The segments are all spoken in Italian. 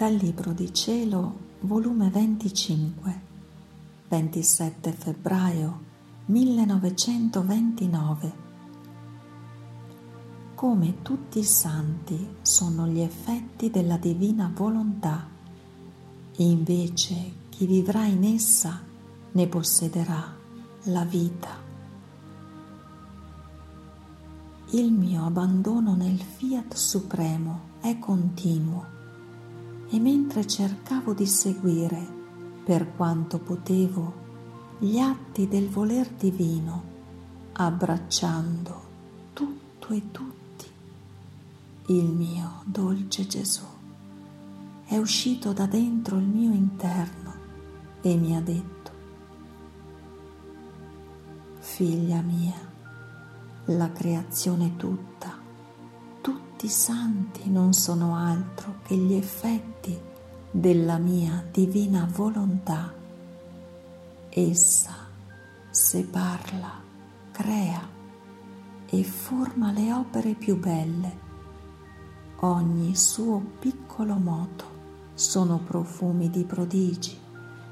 Dal Libro di Cielo, volume 25, 27 febbraio 1929. Come tutti i santi sono gli effetti della divina volontà, invece chi vivrà in essa ne possederà la vita. Il mio abbandono nel fiat supremo è continuo e mentre cercavo di seguire, per quanto potevo, gli atti del voler divino, abbracciando tutto e tutti, il mio dolce Gesù è uscito da dentro il mio interno e mi ha detto, figlia mia, la creazione tutta, tutti i santi non sono altro che gli effetti della mia divina volontà. Essa, se parla, crea e forma le opere più belle. Ogni suo piccolo moto sono profumi di prodigi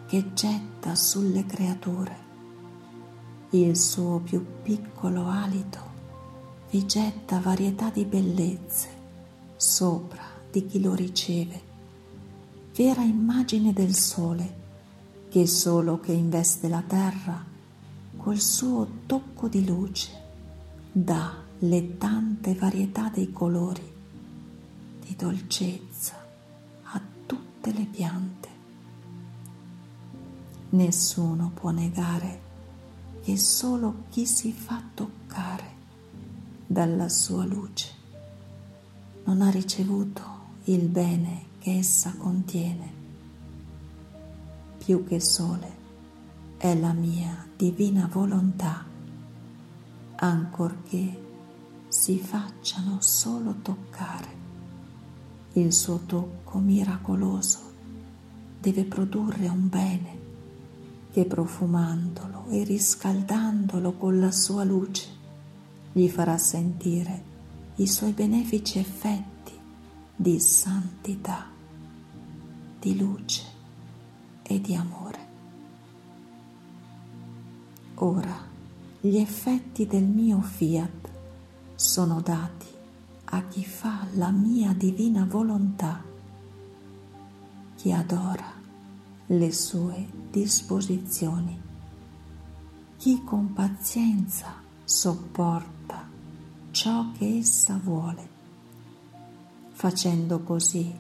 che getta sulle creature. Il suo più piccolo alito vi getta varietà di bellezze sopra di chi lo riceve, vera immagine del sole che solo che investe la terra col suo tocco di luce dà le tante varietà dei colori di dolcezza a tutte le piante. Nessuno può negare che solo chi si fa toccare dalla sua luce. Non ha ricevuto il bene che essa contiene. Più che sole è la mia divina volontà, ancorché si facciano solo toccare. Il suo tocco miracoloso deve produrre un bene che profumandolo e riscaldandolo con la sua luce gli farà sentire i suoi benefici effetti di santità, di luce e di amore. Ora gli effetti del mio fiat sono dati a chi fa la mia divina volontà, chi adora le sue disposizioni, chi con pazienza sopporta ciò che essa vuole. Facendo così,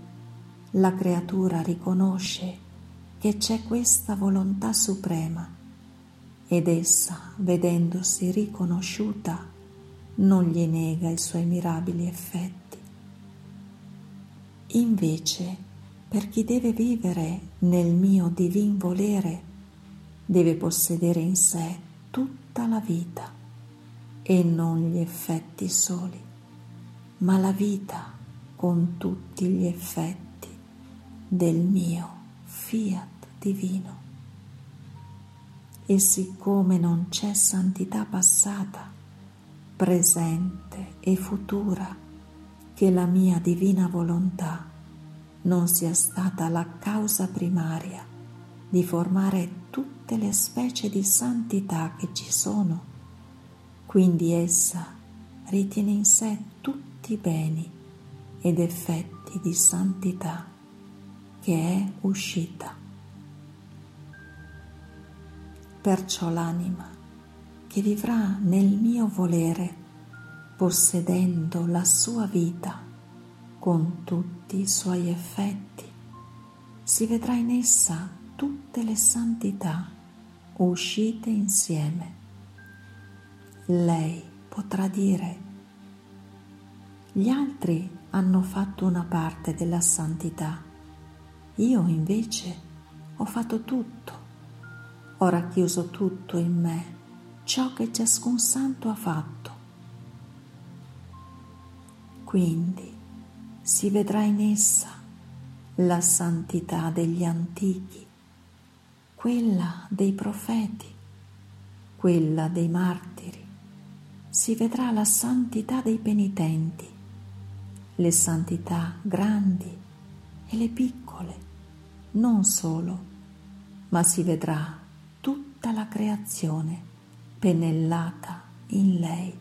la creatura riconosce che c'è questa volontà suprema ed essa, vedendosi riconosciuta, non gli nega i suoi mirabili effetti. Invece, per chi deve vivere nel mio divin volere, deve possedere in sé tutta la vita e non gli effetti soli, ma la vita con tutti gli effetti del mio fiat divino. E siccome non c'è santità passata, presente e futura, che la mia divina volontà non sia stata la causa primaria di formare tutte le specie di santità che ci sono, quindi essa ritiene in sé tutti i beni ed effetti di santità che è uscita. Perciò l'anima che vivrà nel mio volere, possedendo la sua vita con tutti i suoi effetti, si vedrà in essa tutte le santità uscite insieme lei potrà dire, gli altri hanno fatto una parte della santità, io invece ho fatto tutto, ho racchiuso tutto in me, ciò che ciascun santo ha fatto. Quindi si vedrà in essa la santità degli antichi, quella dei profeti, quella dei martiri, si vedrà la santità dei penitenti, le santità grandi e le piccole, non solo, ma si vedrà tutta la creazione pennellata in lei,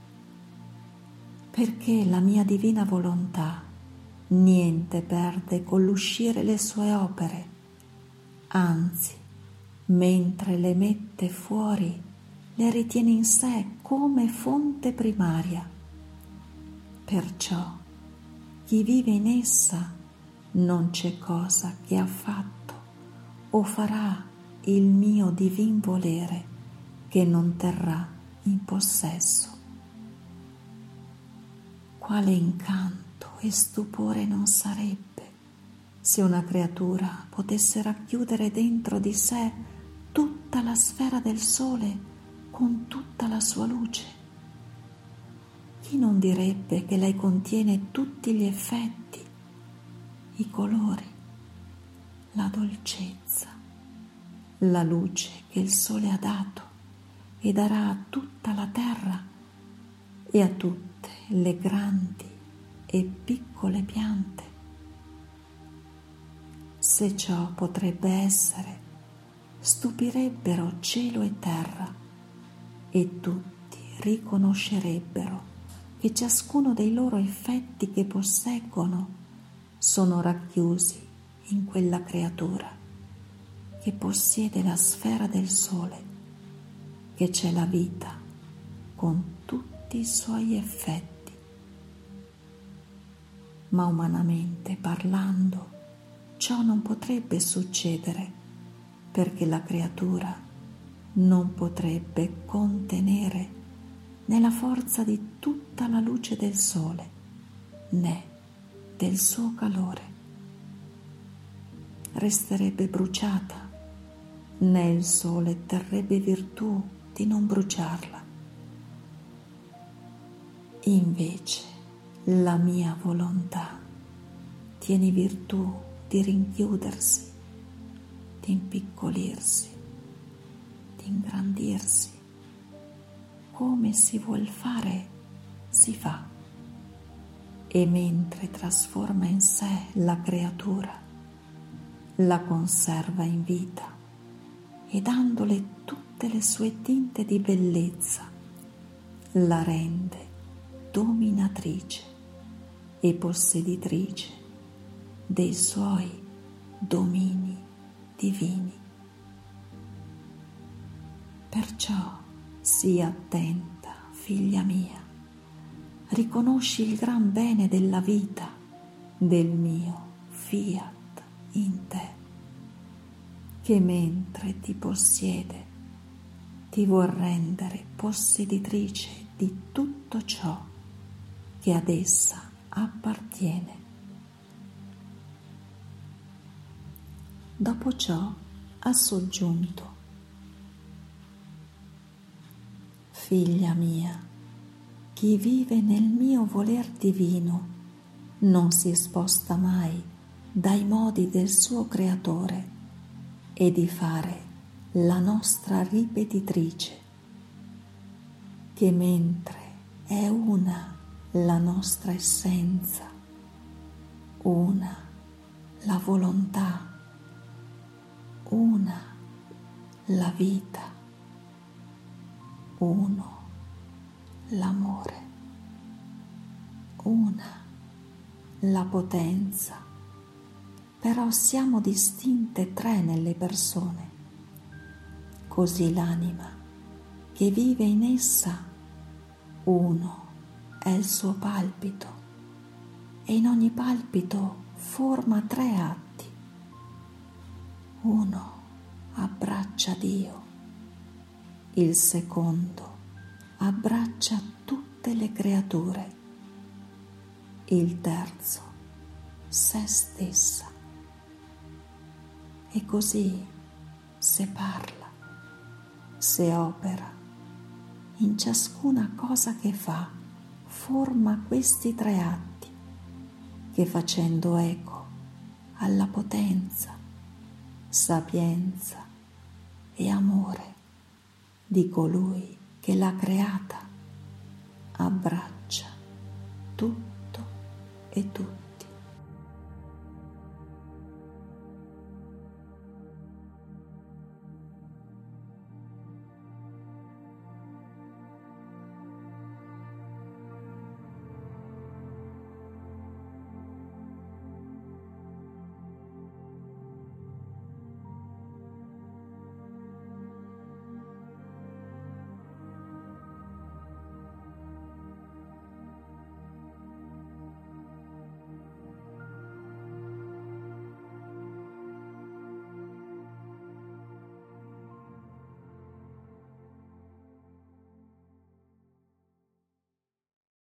perché la mia divina volontà niente perde con l'uscire le sue opere, anzi, mentre le mette fuori, le ritiene in sé come fonte primaria. Perciò chi vive in essa non c'è cosa che ha fatto o farà il mio divin volere che non terrà in possesso. Quale incanto e stupore non sarebbe se una creatura potesse racchiudere dentro di sé tutta la sfera del sole con tutta la sua luce. Chi non direbbe che lei contiene tutti gli effetti, i colori, la dolcezza, la luce che il sole ha dato e darà a tutta la terra e a tutte le grandi e piccole piante. Se ciò potrebbe essere, stupirebbero cielo e terra e tutti riconoscerebbero che ciascuno dei loro effetti che posseggono sono racchiusi in quella creatura che possiede la sfera del sole, che c'è la vita con tutti i suoi effetti. Ma umanamente parlando, ciò non potrebbe succedere perché la creatura non potrebbe contenere né forza di tutta la luce del sole, né del suo calore. Resterebbe bruciata, né il sole terrebbe virtù di non bruciarla. Invece la mia volontà tiene virtù di rinchiudersi, di impiccolirsi ingrandirsi. Come si vuol fare, si fa. E mentre trasforma in sé la creatura, la conserva in vita e dandole tutte le sue tinte di bellezza, la rende dominatrice e posseditrice dei suoi domini divini. Perciò sii attenta, figlia mia, riconosci il gran bene della vita, del mio fiat in te, che mentre ti possiede ti vuol rendere posseditrice di tutto ciò che ad essa appartiene. Dopo ciò ha soggiunto Figlia mia, chi vive nel mio voler divino non si sposta mai dai modi del suo creatore e di fare la nostra ripetitrice, che mentre è una la nostra essenza, una la volontà, una la vita, uno, l'amore, una, la potenza, però siamo distinte tre nelle persone. Così l'anima che vive in essa, uno è il suo palpito e in ogni palpito forma tre atti. Uno abbraccia Dio il secondo abbraccia tutte le creature. Il terzo sé stessa. E così se parla, se opera, in ciascuna cosa che fa, forma questi tre atti che facendo eco alla potenza, sapienza e amore di colui che l'ha creata, abbraccia tutto e tutti.